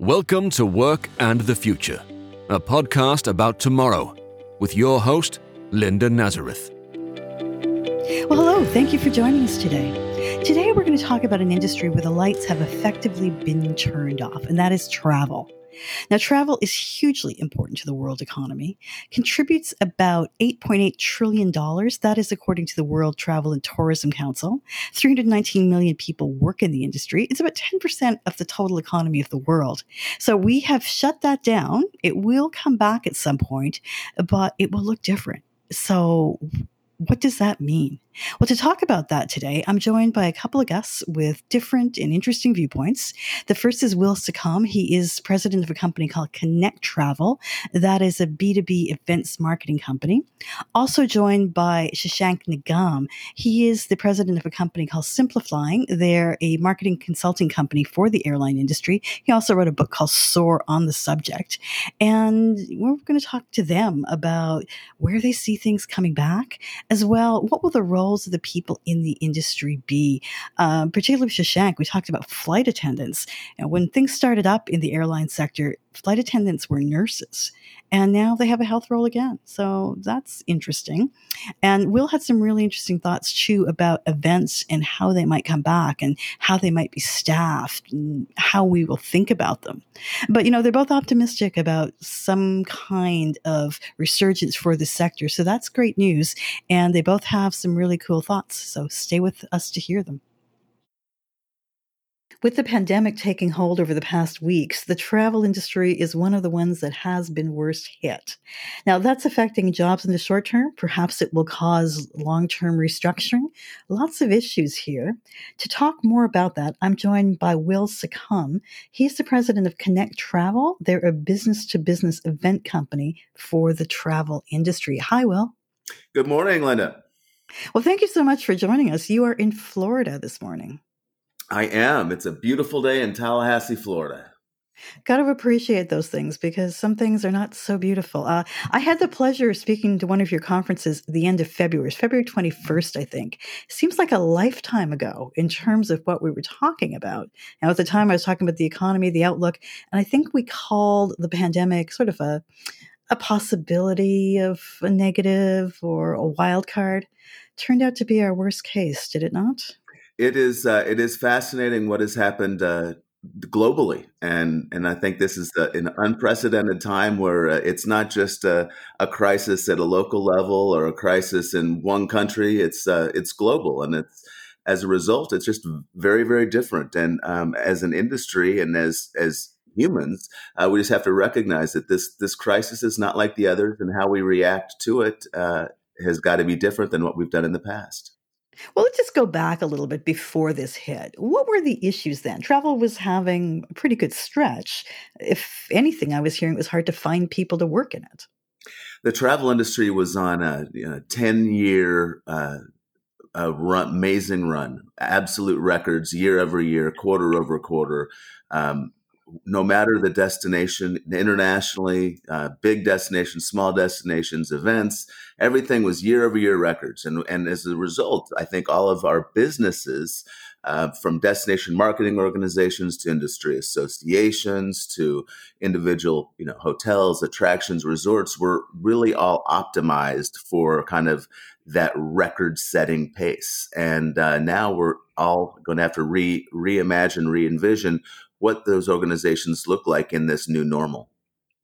Welcome to Work and the Future, a podcast about tomorrow, with your host, Linda Nazareth. Well, hello. Thank you for joining us today. Today, we're going to talk about an industry where the lights have effectively been turned off, and that is travel. Now, travel is hugely important to the world economy, contributes about $8.8 trillion. That is according to the World Travel and Tourism Council. 319 million people work in the industry. It's about 10% of the total economy of the world. So we have shut that down. It will come back at some point, but it will look different. So, what does that mean? Well, to talk about that today, I'm joined by a couple of guests with different and interesting viewpoints. The first is Will Seccombe. He is president of a company called Connect Travel. That is a B2B events marketing company. Also joined by Shashank Nigam. He is the president of a company called SimpliFlying. They're a marketing consulting company for the airline industry. He also wrote a book called Soar on the subject. And we're going to talk to them about where they see things coming back, as well, what will the role roles of the people in the industry be? Um, particularly Shashank, we talked about flight attendants. And when things started up in the airline sector, flight attendants were nurses and now they have a health role again. So that's interesting. And Will had some really interesting thoughts too about events and how they might come back and how they might be staffed and how we will think about them. But you know, they're both optimistic about some kind of resurgence for the sector. So that's great news. And they both have some really cool thoughts. So stay with us to hear them. With the pandemic taking hold over the past weeks, the travel industry is one of the ones that has been worst hit. Now, that's affecting jobs in the short term. Perhaps it will cause long term restructuring. Lots of issues here. To talk more about that, I'm joined by Will Seccombe. He's the president of Connect Travel. They're a business to business event company for the travel industry. Hi, Will. Good morning, Linda. Well, thank you so much for joining us. You are in Florida this morning. I am. It's a beautiful day in Tallahassee, Florida. Got to appreciate those things because some things are not so beautiful. Uh, I had the pleasure of speaking to one of your conferences the end of February, February 21st, I think. Seems like a lifetime ago in terms of what we were talking about. Now, at the time, I was talking about the economy, the outlook, and I think we called the pandemic sort of a, a possibility of a negative or a wild card. Turned out to be our worst case, did it not? It is uh, it is fascinating what has happened uh, globally, and and I think this is an unprecedented time where uh, it's not just a, a, crisis at a local level or a crisis in one country. It's uh, it's global, and it's as a result, it's just very very different. And um, as an industry, and as as humans, uh, we just have to recognize that this this crisis is not like the others, and how we react to it uh, has got to be different than what we've done in the past. Well, let's just go back a little bit before this hit. What were the issues then? Travel was having a pretty good stretch. If anything, I was hearing it was hard to find people to work in it. The travel industry was on a 10 year uh, run, amazing run, absolute records year over year, quarter over quarter. Um, no matter the destination, internationally, uh, big destinations, small destinations, events, everything was year over year records. And, and as a result, I think all of our businesses, uh, from destination marketing organizations to industry associations to individual, you know, hotels, attractions, resorts, were really all optimized for kind of that record-setting pace. And uh, now we're all going to have to re reimagine, re envision what those organizations look like in this new normal.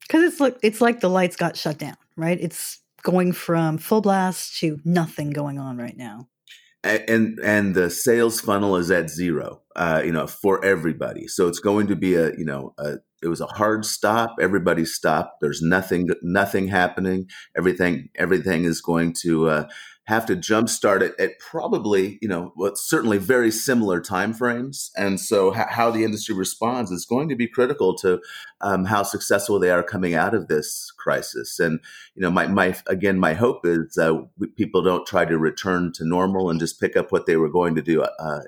Because it's like it's like the lights got shut down, right? It's going from full blast to nothing going on right now. And and the sales funnel is at zero, uh, you know, for everybody. So it's going to be a, you know, a, it was a hard stop. Everybody stopped. There's nothing, nothing happening. Everything, everything is going to uh, have to jumpstart it at probably, you know, well, certainly very similar timeframes. And so, h- how the industry responds is going to be critical to um, how successful they are coming out of this crisis. And you know, my my again, my hope is uh, people don't try to return to normal and just pick up what they were going to do. Uh,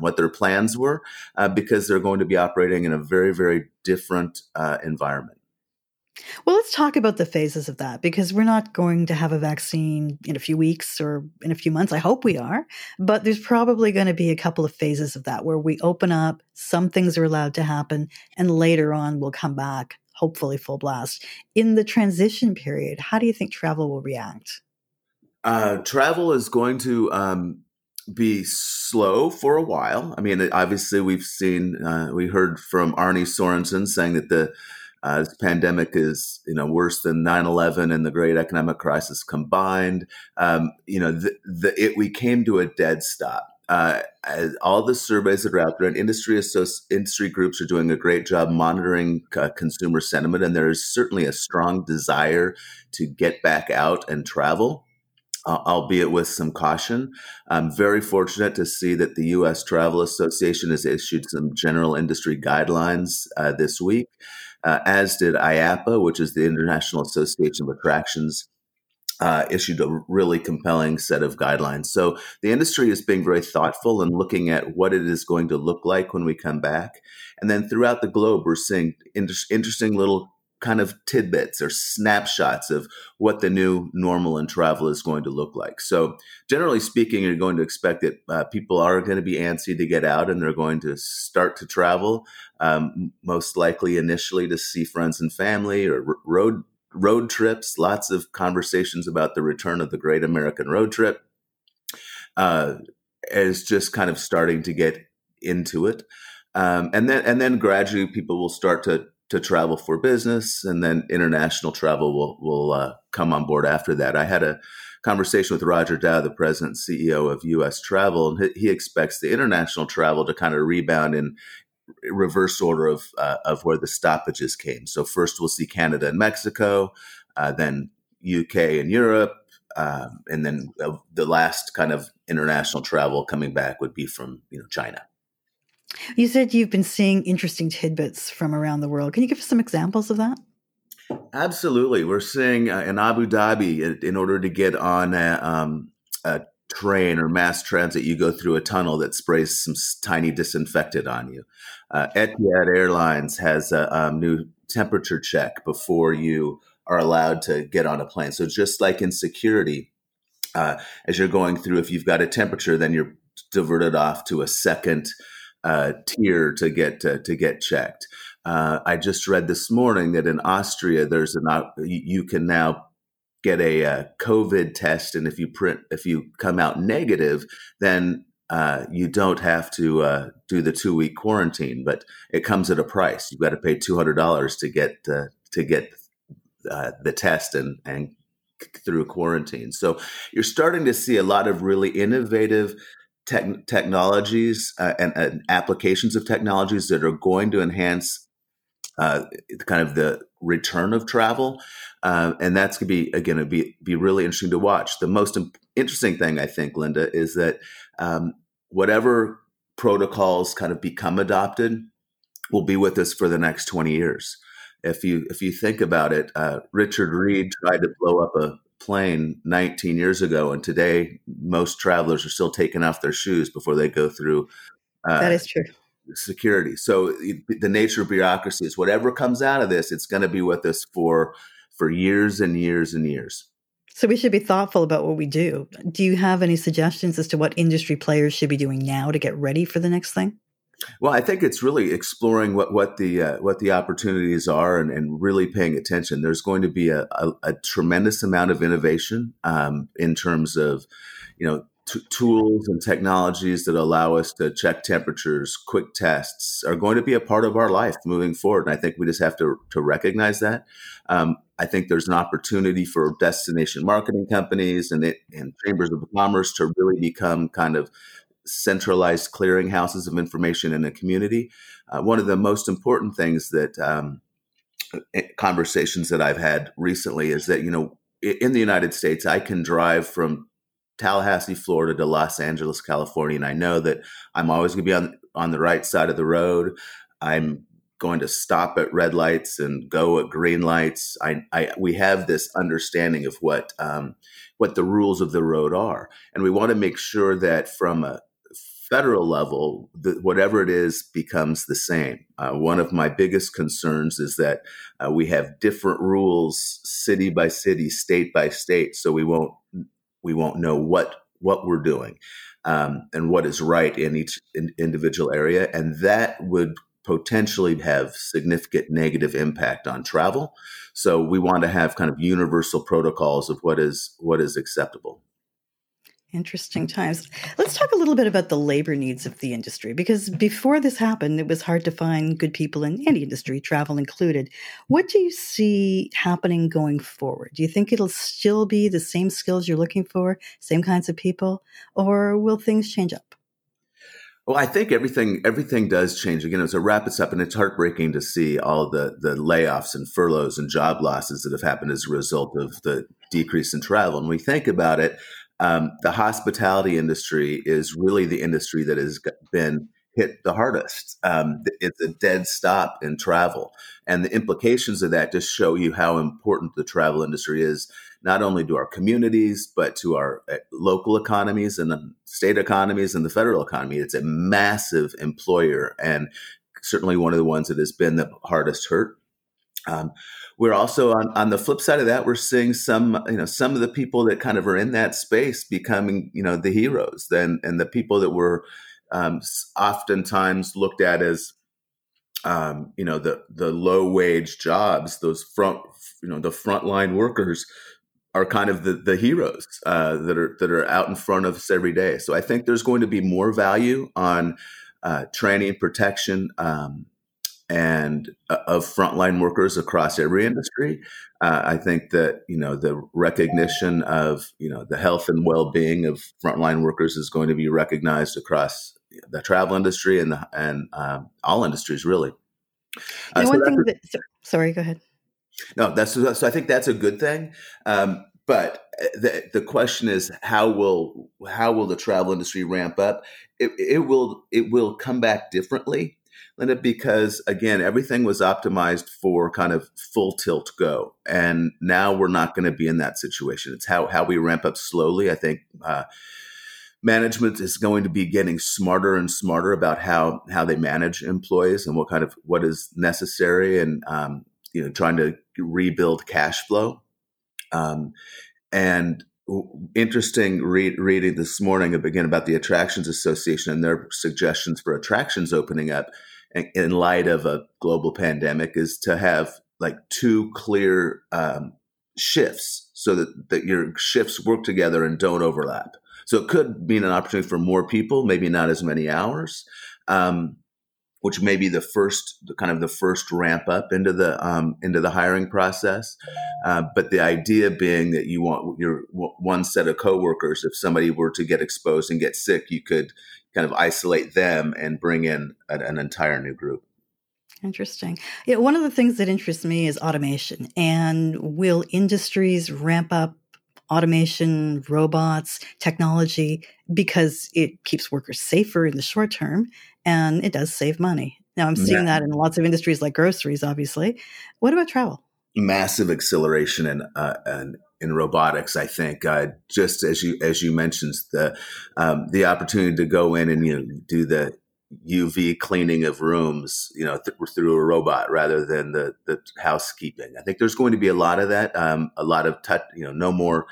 what their plans were, uh, because they're going to be operating in a very, very different uh, environment. Well, let's talk about the phases of that because we're not going to have a vaccine in a few weeks or in a few months. I hope we are. But there's probably going to be a couple of phases of that where we open up, some things are allowed to happen, and later on we'll come back, hopefully full blast. In the transition period, how do you think travel will react? Uh, travel is going to um, be slow for a while. I mean, obviously, we've seen, uh, we heard from Arne Sorenson saying that the uh, this pandemic is, you know, worse than 9/11 and the Great Economic Crisis combined. Um, you know, the, the, it, we came to a dead stop. Uh, all the surveys that are out there, and industry associ- industry groups are doing a great job monitoring uh, consumer sentiment, and there is certainly a strong desire to get back out and travel uh, albeit with some caution. I'm very fortunate to see that the U.S. Travel Association has issued some general industry guidelines uh, this week, uh, as did IAAPA, which is the International Association of Attractions. Uh, issued a really compelling set of guidelines. So the industry is being very thoughtful and looking at what it is going to look like when we come back. And then throughout the globe, we're seeing inter- interesting little kind of tidbits or snapshots of what the new normal in travel is going to look like. So, generally speaking, you're going to expect that uh, people are going to be antsy to get out and they're going to start to travel, um, most likely initially to see friends and family or r- road road trips. Lots of conversations about the return of the Great American Road Trip. Uh, is just kind of starting to get into it. Um, and then and then gradually people will start to to travel for business, and then international travel will will uh, come on board after that. I had a conversation with Roger Dow, the president CEO of U.S. Travel, and he expects the international travel to kind of rebound in reverse order of uh, of where the stoppages came. So first we'll see Canada and Mexico, uh, then UK and Europe, um, and then the last kind of international travel coming back would be from you know China. You said you've been seeing interesting tidbits from around the world. Can you give us some examples of that? Absolutely. We're seeing uh, in Abu Dhabi, in order to get on a, um, a, train or mass transit, you go through a tunnel that sprays some tiny disinfectant on you. Uh, Etihad Airlines has a um, new temperature check before you are allowed to get on a plane. So just like in security, uh, as you're going through, if you've got a temperature, then you're diverted off to a second uh, tier to get to, to get checked. Uh, I just read this morning that in Austria, there's an you can now get a, a, uh, COVID test, and if you print if you come out negative, then uh, you don't have to uh, do the two week quarantine, but it comes at a price. You've got to pay two hundred dollars to get uh, to get uh, the test and and through quarantine. So you're starting to see a lot of really innovative te- technologies uh, and, and, applications of technologies that are going to enhance uh, kind of the return of travel. Uh, and that's going to be, again, be, be really interesting to watch. The most imp- interesting thing, I think, Linda, is that um, whatever protocols kind of become adopted will be with us for the next 20 years. If you if you think about it, uh, Richard Reid tried to blow up a plane 19 years ago, and today most travelers are still taking off their shoes before they go through. Uh, that is true. Security. So the nature of bureaucracy is whatever comes out of this, it's going to be with us for for years and years and years. So we should be thoughtful about what we do. Do you have any suggestions as to what industry players should be doing now to get ready for the next thing? Well, I think it's really exploring what what the uh, what the opportunities are and, and, really paying attention. There's going to be a, a, a tremendous amount of innovation um, in terms of you know t- tools and technologies that allow us to check temperatures. Quick tests are going to be a part of our life moving forward, and I think we just have to to recognize that. Um, I think there's an opportunity for destination marketing companies and, it, and chambers of commerce to really become kind of centralized clearinghouses of information in a community. Uh, one of the most important things that um, eh, conversations that I've had recently is that, you know, in the United States, I can drive from Tallahassee, Florida to Los Angeles, California, and I know that I'm always going to be on on the right side of the road. I'm going to stop at red lights and go at green lights. I, I we have this understanding of what um, what the rules of the road are, and we want to make sure that from a federal level, the, whatever it is becomes the same. Uh, one of my biggest concerns is that uh, we have different rules, city by city, state by state, so we won't we won't know what what we're doing um, and what is right in each in individual area, and that would potentially have significant negative impact on travel. So we want to have kind of universal protocols of what is what is acceptable. Interesting times. Let's talk a little bit about the labor needs of the industry because before this happened, it was hard to find good people in any industry, travel included. What do you see happening going forward? Do you think it'll still be the same skills you're looking for, same kinds of people, or will things change up? Well, I think everything everything does change. Again, it's a rapid step, and it's heartbreaking to see all the the layoffs and furloughs and job losses that have happened as a result of the decrease in travel. And we think about it, um, the hospitality industry is really the industry that has been hit the hardest. Um, it's a dead stop in travel. And the implications of that just show you how important the travel industry is, not only to our communities, but to our uh, local economies and the state economies and the federal economy. It's a massive employer and certainly one of the ones that has been the hardest hurt. Um, we're also on, on the flip side of that, we're seeing some, you know, some of the people that kind of are in that space becoming, you know, the heroes then, and the people that were um, oftentimes looked at as, um, you know, the, the low wage jobs, those front, you know, the frontline workers are kind of the, the heroes uh, that are, that are out in front of us every day. So I think there's going to be more value on uh, training, protection, um, and uh, of frontline workers across every industry. Uh, I think that you know the recognition of you know the health and well being of frontline workers is going to be recognized across the travel industry and the, and um, all industries really. Uh, so one thing that, sorry, go ahead. No, that's so. I think that's a good thing. Um, but uh, the, the question is how will how will the travel industry ramp up? It, it will it will come back differently Linda, because again, everything was optimized for kind of full tilt go. And now we're not going to be in that situation. It's how, how we ramp up slowly. I think, uh, management is going to be getting smarter and smarter about how, how they manage employees and what kind of, what is necessary and, um, you know, trying to rebuild cash flow. Um, and interesting read, reading this morning again about the Attractions Association and their suggestions for attractions opening up in light of a global pandemic is to have like two clear um, shifts so that, that your shifts work together and don't overlap. So it could mean an opportunity for more people, maybe not as many hours, um, which may be the first kind of the first ramp up into the um, into the hiring process. Uh, but the idea being that you want your one set of coworkers. If somebody were to get exposed and get sick, you could kind of isolate them and bring in an, an entire new group. Interesting. Yeah, one of the things that interests me is automation. And will industries ramp up automation, robots, technology because it keeps workers safer in the short term and it does save money? Now, I'm seeing yeah. that in lots of industries like groceries, obviously. What about travel? Massive acceleration in, uh, in in robotics. I think uh, just as you as you mentioned the um, the opportunity to go in and you know do the UV cleaning of rooms, you know, th- through a robot rather than the the housekeeping. I think there's going to be a lot of that. Um, a lot of touch, you know, no more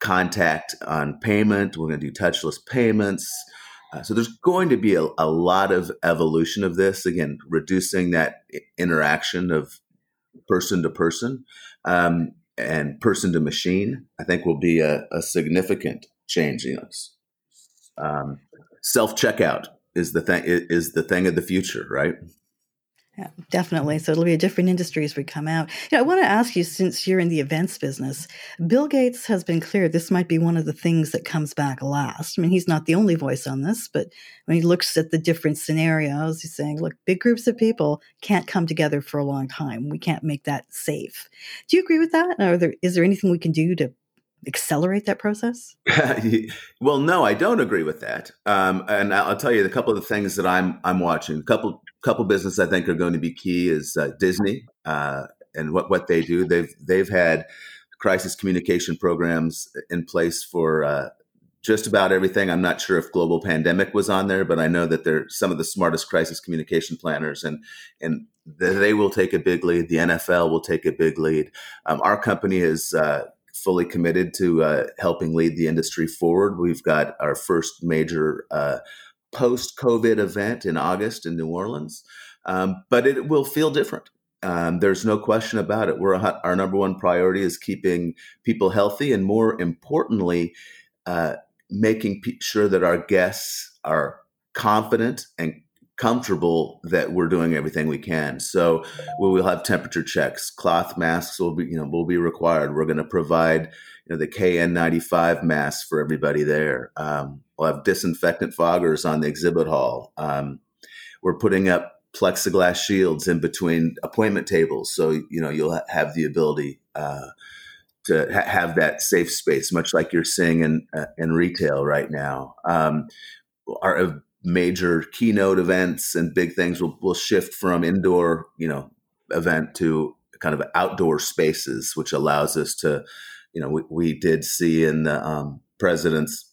contact on payment. We're going to do touchless payments. Uh, so there's going to be a, a, lot of evolution of this. Again, reducing that interaction of person to person. Um, and person to machine, I think will be a, a significant change. You know, um, self checkout is the thing is the thing of the future, right? Yeah, definitely. So it'll be a different industry as we come out. You know, I want to ask you, since you're in the events business, Bill Gates has been clear this might be one of the things that comes back last. I mean, he's not the only voice on this, but when he looks at the different scenarios, he's saying, look, big groups of people can't come together for a long time. We can't make that safe. Do you agree with that? Or there, is there anything we can do to accelerate that process? well, no, I don't agree with that. Um, and I'll tell you a couple of the things that I'm I'm watching. A couple couple businesses I think are going to be key is uh, Disney uh, and what what they do. They've they've had crisis communication programs in place for uh, just about everything. I'm not sure if global pandemic was on there, but I know that they're some of the smartest crisis communication planners, and and they will take a big lead. The NFL will take a big lead. Um, our company is uh, fully committed to uh, helping lead the industry forward. We've got our first major uh, post COVID event in August in New Orleans, um, but it will feel different. Um, there's no question about it. We're our number one priority is keeping people healthy, and more importantly, uh, making sure that our guests are confident and comfortable that we're doing everything we can. So we will have temperature checks. Cloth masks will be, you know, will be required. We're going to provide, you know, the KN95 masks for everybody there. Um, we'll have disinfectant foggers on the exhibit hall. Um, we're putting up plexiglass shields in between appointment tables, so you know you'll have the ability uh, to ha- have that safe space, much like you're seeing in uh, in retail right now. Um, our major keynote events and big things will, will shift from indoor, you know, event to kind of outdoor spaces, which allows us to, you know, we, we did see in the um, president's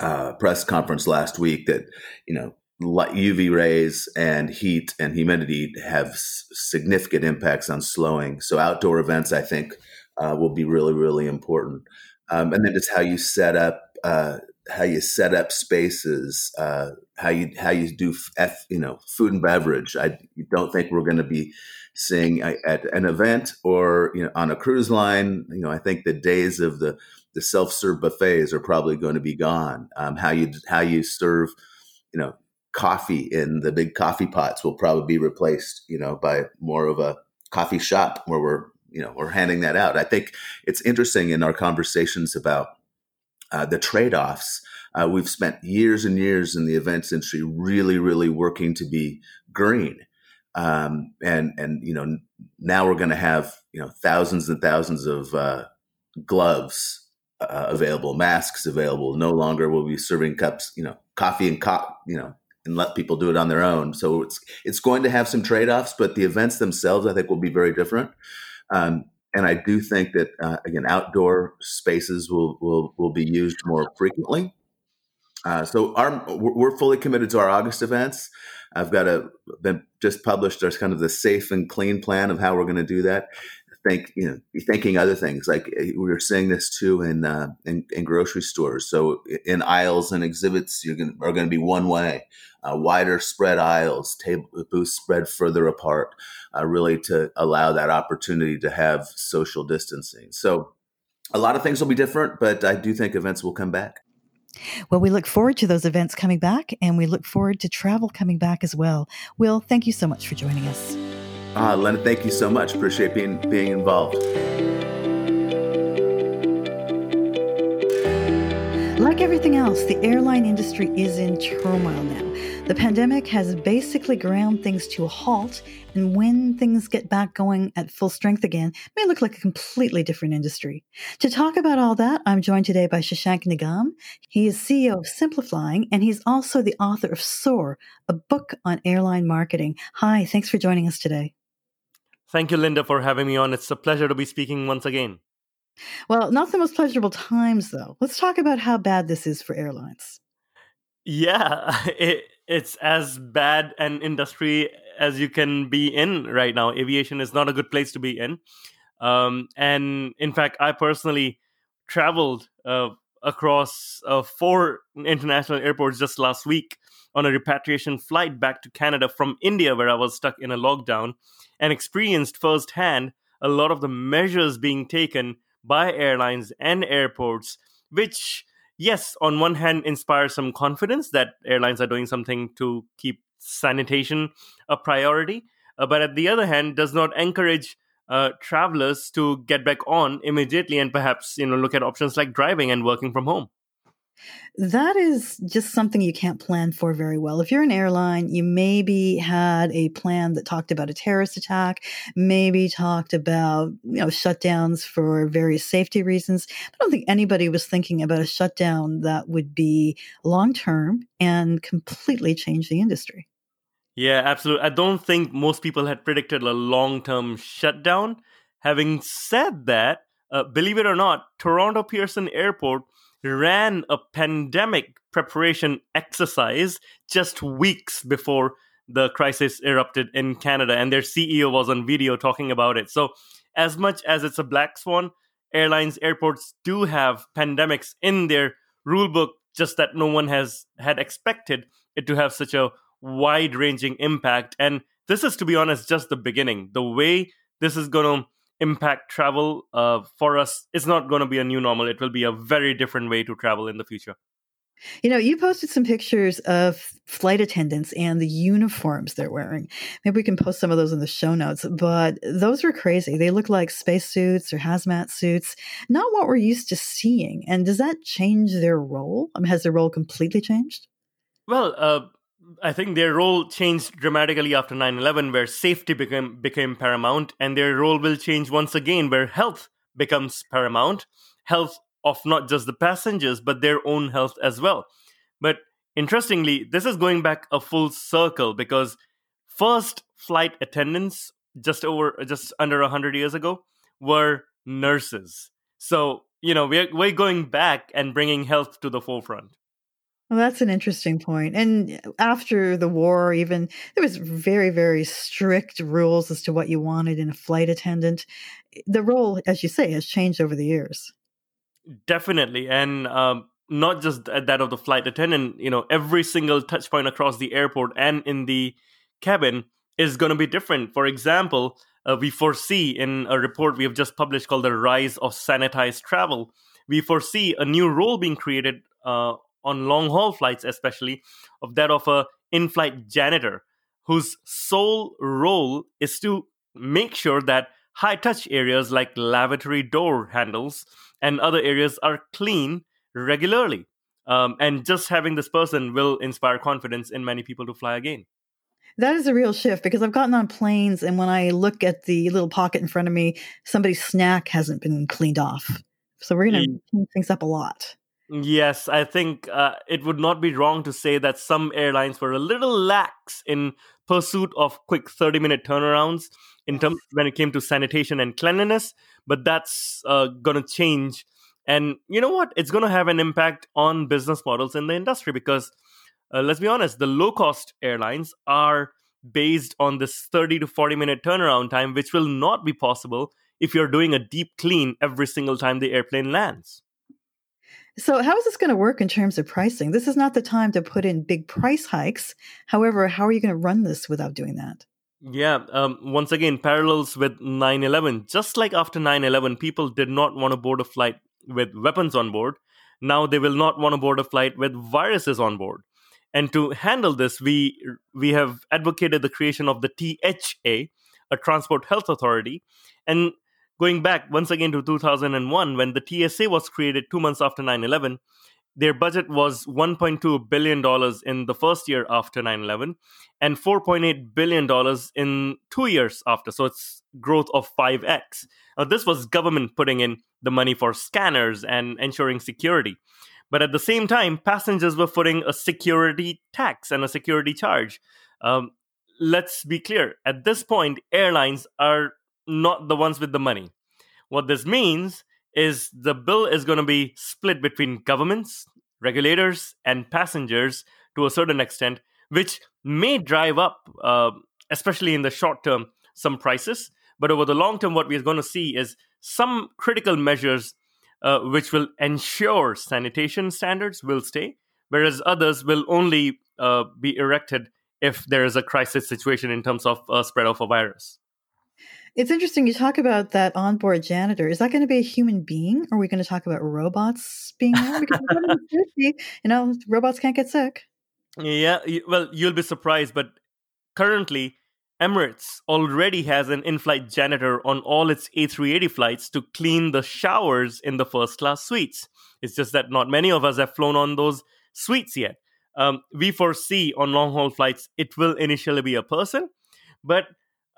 uh, press conference last week that, you know, UV rays and heat and humidity have s- significant impacts on slowing. So outdoor events, I think, uh, will be really, really important. Um, and then just how you set up uh, how you set up spaces, uh, how you how you do f, you know food and beverage. I don't think we're going to be seeing at an event or you know on a cruise line. You know, I think the days of the the self serve buffets are probably going to be gone. Um, how you how you serve, you know, coffee in the big coffee pots will probably be replaced. You know, by more of a coffee shop where we're you know we're handing that out. I think it's interesting in our conversations about uh, the trade offs. Uh, we've spent years and years in the events industry really, really working to be green. Um, and, and, you know, now we're going to have, you know, thousands and thousands of uh, gloves uh, available, masks available. No longer will we be serving cups, you know, coffee and cup, you know, and let people do it on their own. So it's it's going to have some trade offs, but the events themselves, I think, will be very different. Um, and I do think that uh, again, outdoor spaces will will will be used more frequently. Uh, so our we're fully committed to our August events. I've got a been just published. There's kind of the safe and clean plan of how we're going to do that. Think you know, thinking other things like eh, we are seeing this too in, uh, in, in grocery stores. So in aisles and exhibits, you're going are going to be one way uh, wider spread aisles, table booths spread further apart, uh, really to allow that opportunity to have social distancing. So a lot of things will be different, but I do think events will come back. Well, we look forward to those events coming back, and we look forward to travel coming back as well. Will, thank you so much for joining us. Uh, Lena, thank you so much. Appreciate being being involved. Like everything else, the airline industry is in turmoil now. The pandemic has basically ground things to a halt, and when things get back going at full strength again, may look like a completely different industry. To talk about all that, I'm joined today by Shashank Nigam. He is CEO of SimpliFlying, and he's also the author of Soar, a book on airline marketing. Hi, thanks for joining us today. Thank you, Linda, for having me on. It's a pleasure to be speaking once again. Well, not the most pleasurable times, though. Let's talk about how bad this is for airlines. Yeah, it, it's as bad an industry as you can be in right now. Aviation is not a good place to be in. Um, and in fact, I personally traveled uh, across uh, four international airports just last week on a repatriation flight back to Canada from India, where I was stuck in a lockdown, and experienced firsthand a lot of the measures being taken by airlines and airports, which, yes, on one hand, inspires some confidence that airlines are doing something to keep sanitation a priority, uh, but at the other hand, does not encourage uh, travelers to get back on immediately and perhaps you know look at options like driving and working from home. That is just something you can't plan for very well. If you're an airline, you maybe had a plan that talked about a terrorist attack, maybe talked about, you know, shutdowns for various safety reasons. I don't think anybody was thinking about a shutdown that would be long term and completely change the industry. Yeah, absolutely. I don't think most people had predicted a long term shutdown. Having said that, uh, believe it or not, Toronto Pearson Airport ran a pandemic preparation exercise just weeks before the crisis erupted in Canada, and their CEO was on video talking about it. So, as much as it's a black swan, airlines, airports do have pandemics in their rule book, just that no one has had expected it to have such a wide ranging impact. And this is, to be honest, just the beginning. The way this is going to impact travel uh, for us is not going to be a new normal. It will be a very different way to travel in the future. You know, you posted some pictures of flight attendants and the uniforms they're wearing. Maybe we can post some of those in the show notes, but those were crazy. They look like spacesuits or hazmat suits, not what we're used to seeing. And does that change their role? I mean, has their role completely changed? Well, uh, I think their role changed dramatically after 9 11, where safety became, became paramount, and their role will change once again, where health becomes paramount. Health of not just the passengers, but their own health as well. But interestingly, this is going back a full circle because first flight attendants just over just under 100 years ago were nurses. So, you know, we're, we're going back and bringing health to the forefront. Well, that's an interesting point. And after the war, even there was very, very strict rules as to what you wanted in a flight attendant. The role, as you say, has changed over the years. Definitely, and um, not just that of the flight attendant. You know, every single touch point across the airport and in the cabin is going to be different. For example, uh, we foresee in a report we have just published called "The Rise of Sanitized Travel." We foresee a new role being created uh, on long haul flights, especially of that of a in-flight janitor, whose sole role is to make sure that high touch areas like lavatory door handles and other areas are clean regularly. Um, and just having this person will inspire confidence in many people to fly again. That is a real shift because I've gotten on planes, and when I look at the little pocket in front of me, somebody's snack hasn't been cleaned off. So we're going to clean things up a lot. Yes, I think uh, it would not be wrong to say that some airlines were a little lax in pursuit of quick 30 minute turnarounds in terms when it came to sanitation and cleanliness but that's uh, going to change. And you know what? It's going to have an impact on business models in the industry because uh, let's be honest the low cost airlines are based on this 30 to 40 minute turnaround time which will not be possible if you're doing a deep clean every single time the airplane lands so, how is this going to work in terms of pricing? This is not the time to put in big price hikes. However, how are you going to run this without doing that? Yeah, um, once again, parallels with 9 11. Just like after 9 11, people did not want to board a flight with weapons on board. Now they will not want to board a flight with viruses on board. And to handle this, we we have advocated the creation of the THA, a Transport Health Authority. And going back once again to 2001 when the TSA was created 2 months after 9/11 their budget was 1.2 billion dollars in the first year after 9/11 and 4.8 billion dollars in 2 years after. So it's growth of 5x now this was government putting in the money for scanners and ensuring security. But at the same time passengers were putting a security tax and a security charge. Um, let's be clear. At this point airlines are not the ones with the money. What this means is the bill is going to be split between governments, regulators, and passengers to a certain extent, which may drive up, uh, especially in the short term, some prices. But over the long term, what we're going to see is some critical measures uh, which will ensure sanitation standards will stay, whereas others will only uh, be erected if there is a crisis situation in terms of uh, spread of a virus. It's interesting you talk about that onboard janitor. Is that going to be a human being, or are we going to talk about robots being there? Because you know, robots can't get sick. Yeah, well, you'll be surprised, but currently, Emirates already has an in-flight janitor on all its A380 flights to clean the showers in the first-class suites. It's just that not many of us have flown on those suites yet. Um, we foresee on long-haul flights it will initially be a person, but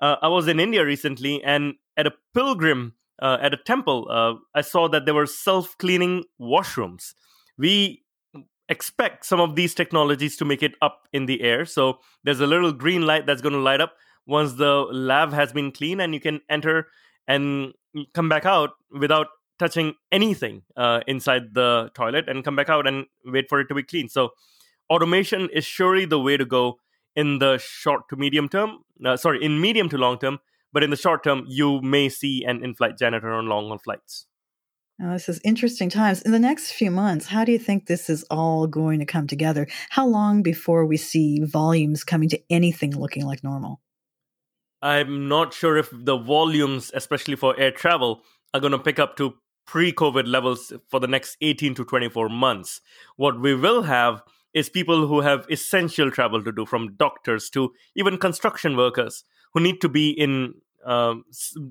uh, I was in India recently, and at a pilgrim uh, at a temple, uh, I saw that there were self cleaning washrooms. We expect some of these technologies to make it up in the air. So there's a little green light that's going to light up once the lab has been cleaned, and you can enter and come back out without touching anything uh, inside the toilet and come back out and wait for it to be clean. So, automation is surely the way to go in the short to medium term. Uh, sorry, in medium to long term. But in the short term, you may see an in flight janitor on long haul flights. Now, this is interesting times. In the next few months, how do you think this is all going to come together? How long before we see volumes coming to anything looking like normal? I'm not sure if the volumes, especially for air travel, are going to pick up to pre COVID levels for the next 18 to 24 months. What we will have is people who have essential travel to do, from doctors to even construction workers who need to be in, uh,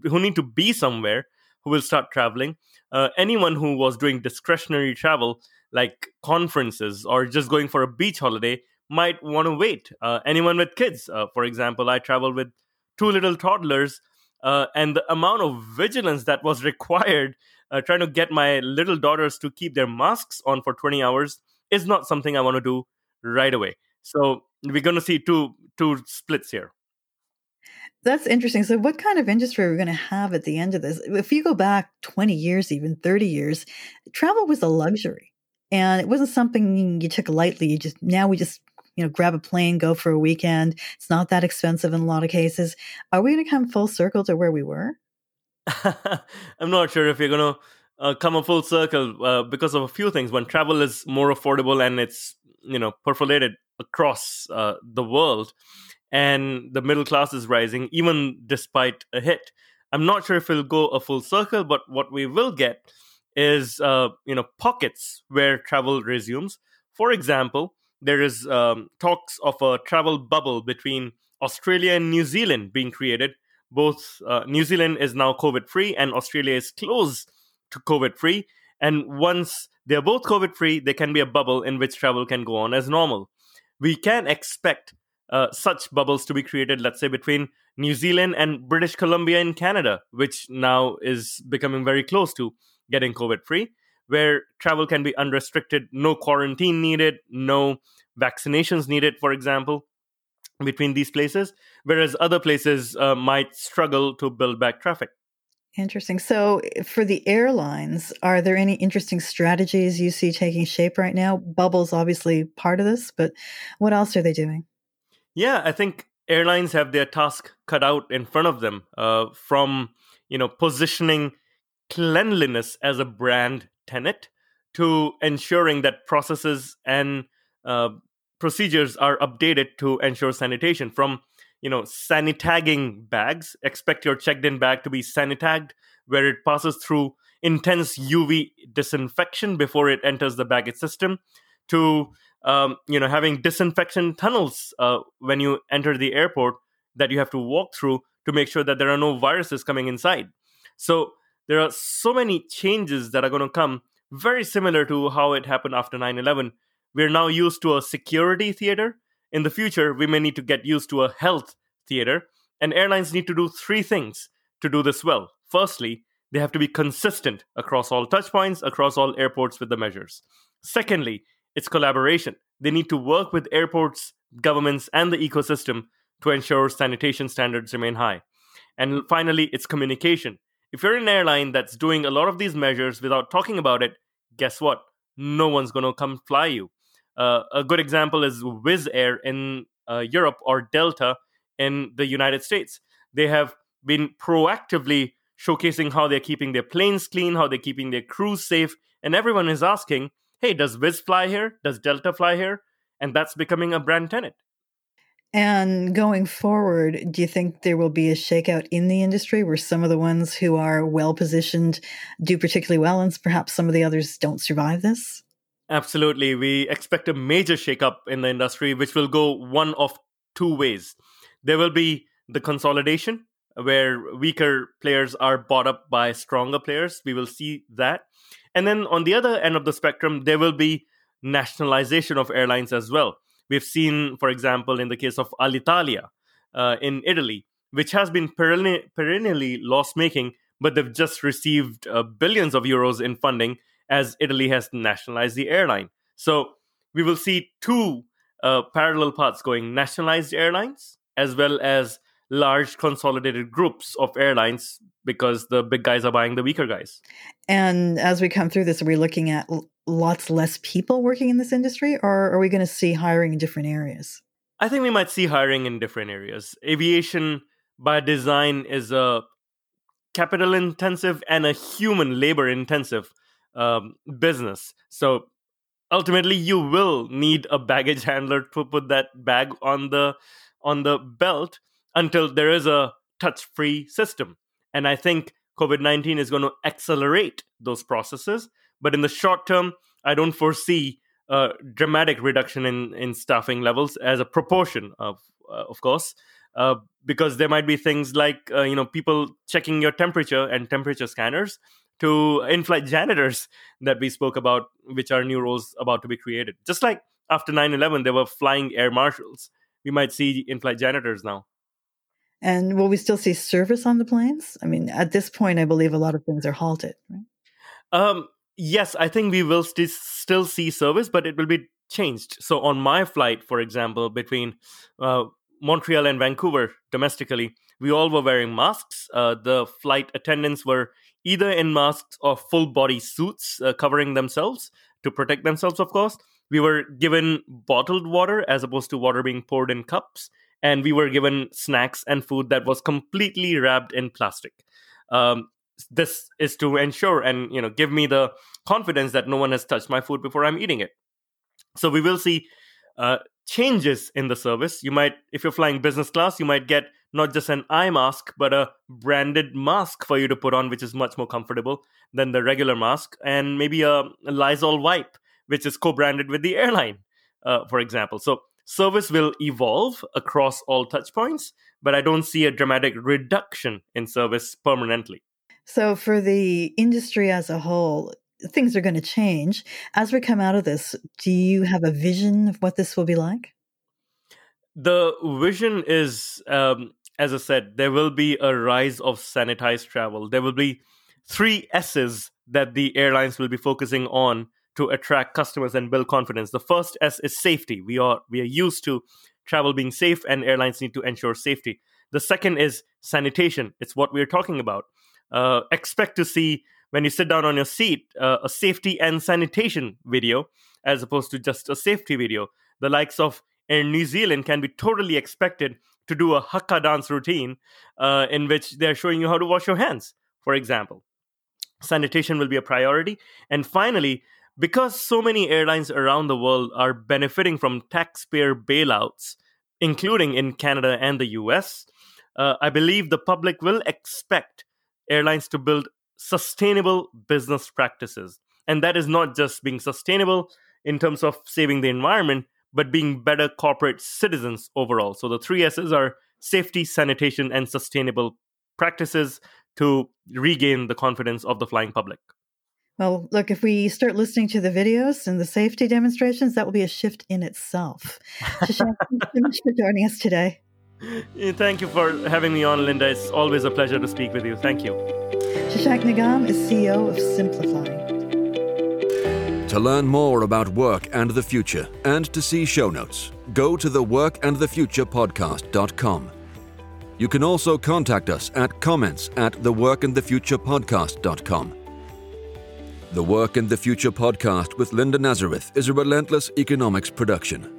who need to be somewhere, who will start traveling. Uh, anyone who was doing discretionary travel, like conferences or just going for a beach holiday, might want to wait. Uh, anyone with kids, uh, for example, I travel with two little toddlers, uh, and the amount of vigilance that was required uh, trying to get my little daughters to keep their masks on for 20 hours is not something I want to do right away. So we're going to see two two splits here. That's interesting. So, what kind of industry are we going to have at the end of this? If you go back 20 years, even 30 years, travel was a luxury and it wasn't something you took lightly. You just, now we just you know, grab a plane, go for a weekend. It's not that expensive in a lot of cases. Are we going to come full circle to where we were? I'm not sure if you're going to uh, come a full circle uh, because of a few things. When travel is more affordable and it's, you know, perforated across uh, the world and the middle class is rising, even despite a hit. I'm not sure if it'll go a full circle, but what we will get is, uh, you know, pockets where travel resumes. For example, there is um, talks of a travel bubble between Australia and New Zealand being created. Both uh, New Zealand is now COVID free, and Australia is close to COVID free. And once they're both COVID free, there can be a bubble in which travel can go on as normal. We can expect uh, such bubbles to be created, let's say, between New Zealand and British Columbia in Canada, which now is becoming very close to getting COVID free where travel can be unrestricted, no quarantine needed, no vaccinations needed, for example, between these places, whereas other places uh, might struggle to build back traffic. Interesting. So, for the airlines, are there any interesting strategies you see taking shape right now? Bubbles, obviously, part of this, but what else are they doing? Yeah, I think airlines have their task cut out in front of them uh, from you know positioning cleanliness as a brand tenet to ensuring that processes and uh, procedures are updated to ensure sanitation from you know sanitagging bags expect your checked in bag to be sanitagged where it passes through intense uv disinfection before it enters the baggage system to um, you know having disinfection tunnels uh, when you enter the airport that you have to walk through to make sure that there are no viruses coming inside so there are so many changes that are going to come, very similar to how it happened after 9 11. We're now used to a security theater. In the future, we may need to get used to a health theater. And airlines need to do three things to do this well. Firstly, they have to be consistent across all touchpoints, across all airports with the measures. Secondly, it's collaboration. They need to work with airports, governments, and the ecosystem to ensure sanitation standards remain high. And finally, it's communication. If you're an airline that's doing a lot of these measures without talking about it, guess what? No one's going to come fly you. Uh, a good example is Wizz Air in uh, Europe or Delta in the United States. They have been proactively showcasing how they're keeping their planes clean, how they're keeping their crews safe, and everyone is asking, hey, does Wizz fly here? Does Delta fly here? And that's becoming a brand tenet. And going forward, do you think there will be a shakeout in the industry where some of the ones who are well positioned do particularly well and perhaps some of the others don't survive this? Absolutely. We expect a major shakeup in the industry, which will go one of two ways. There will be the consolidation, where weaker players are bought up by stronger players. We will see that. And then on the other end of the spectrum, there will be nationalization of airlines as well We've seen, for example, in the case of Alitalia uh, in Italy, which has been perenni- perennially loss making, but they've just received uh, billions of euros in funding as Italy has nationalized the airline. So we will see two uh, parallel paths going nationalized airlines as well as large consolidated groups of airlines because the big guys are buying the weaker guys. And as we come through this, are we looking at lots less people working in this industry, or are we going to see hiring in different areas? I think we might see hiring in different areas. Aviation, by design, is a capital intensive and a human labor intensive um, business. So ultimately, you will need a baggage handler to put that bag on the on the belt until there is a touch free system. And I think COVID 19 is going to accelerate those processes. But in the short term, I don't foresee a dramatic reduction in, in staffing levels as a proportion of, uh, of course, uh, because there might be things like, uh, you know, people checking your temperature and temperature scanners to in-flight janitors that we spoke about, which are new roles about to be created. Just like after 9-11, there were flying air marshals. We might see in-flight janitors now. And will we still see service on the planes? I mean, at this point, I believe a lot of things are halted, right? Um, yes, I think we will st- still see service, but it will be changed. So on my flight, for example, between uh, Montreal and Vancouver domestically, we all were wearing masks. Uh, the flight attendants were either in masks or full body suits uh, covering themselves to protect themselves, of course. We were given bottled water as opposed to water being poured in cups and we were given snacks and food that was completely wrapped in plastic. Um, this is to ensure and you know give me the confidence that no one has touched my food before I'm eating it. So we will see uh, changes in the service. You might, if you're flying business class, you might get not just an eye mask, but a branded mask for you to put on, which is much more comfortable than the regular mask, and maybe a, a Lysol wipe, which is co-branded with the airline, uh, for example. So service will evolve across all touchpoints, but I don't see a dramatic reduction in service permanently. So, for the industry as a whole, things are going to change. As we come out of this, do you have a vision of what this will be like? The vision is, um, as I said, there will be a rise of sanitized travel. There will be three S's that the airlines will be focusing on to attract customers and build confidence. The first S is safety. We are we are used to travel being safe, and airlines need to ensure safety. The second is sanitation. It's what we're talking about. Uh, expect to see when you sit down on your seat uh, a safety and sanitation video as opposed to just a safety video. The likes of Air New Zealand can be totally expected to do a haka dance routine uh, in which they're showing you how to wash your hands, for example. Sanitation will be a priority. And finally, because so many airlines around the world are benefiting from taxpayer bailouts, including in Canada and the US, uh, I believe the public will expect airlines to build sustainable business practices. And that is not just being sustainable in terms of saving the environment, but being better corporate citizens overall. So the three S's are safety, sanitation, and sustainable practices to regain the confidence of the flying public. Well, look, if we start listening to the videos and the safety demonstrations, that will be a shift in itself. Shashank, thank you so much for joining us today. Thank you for having me on, Linda. It's always a pleasure to speak with you. Thank you. Shashank Nigam is CEO of SimpliFlying. To learn more about work and the future and to see show notes, go to the workandthefuturepodcast.com. You can also contact us at comments at theworkandthefuturepodcast.com. The Work and the Future podcast with Linda Nazareth is a relentless economics production.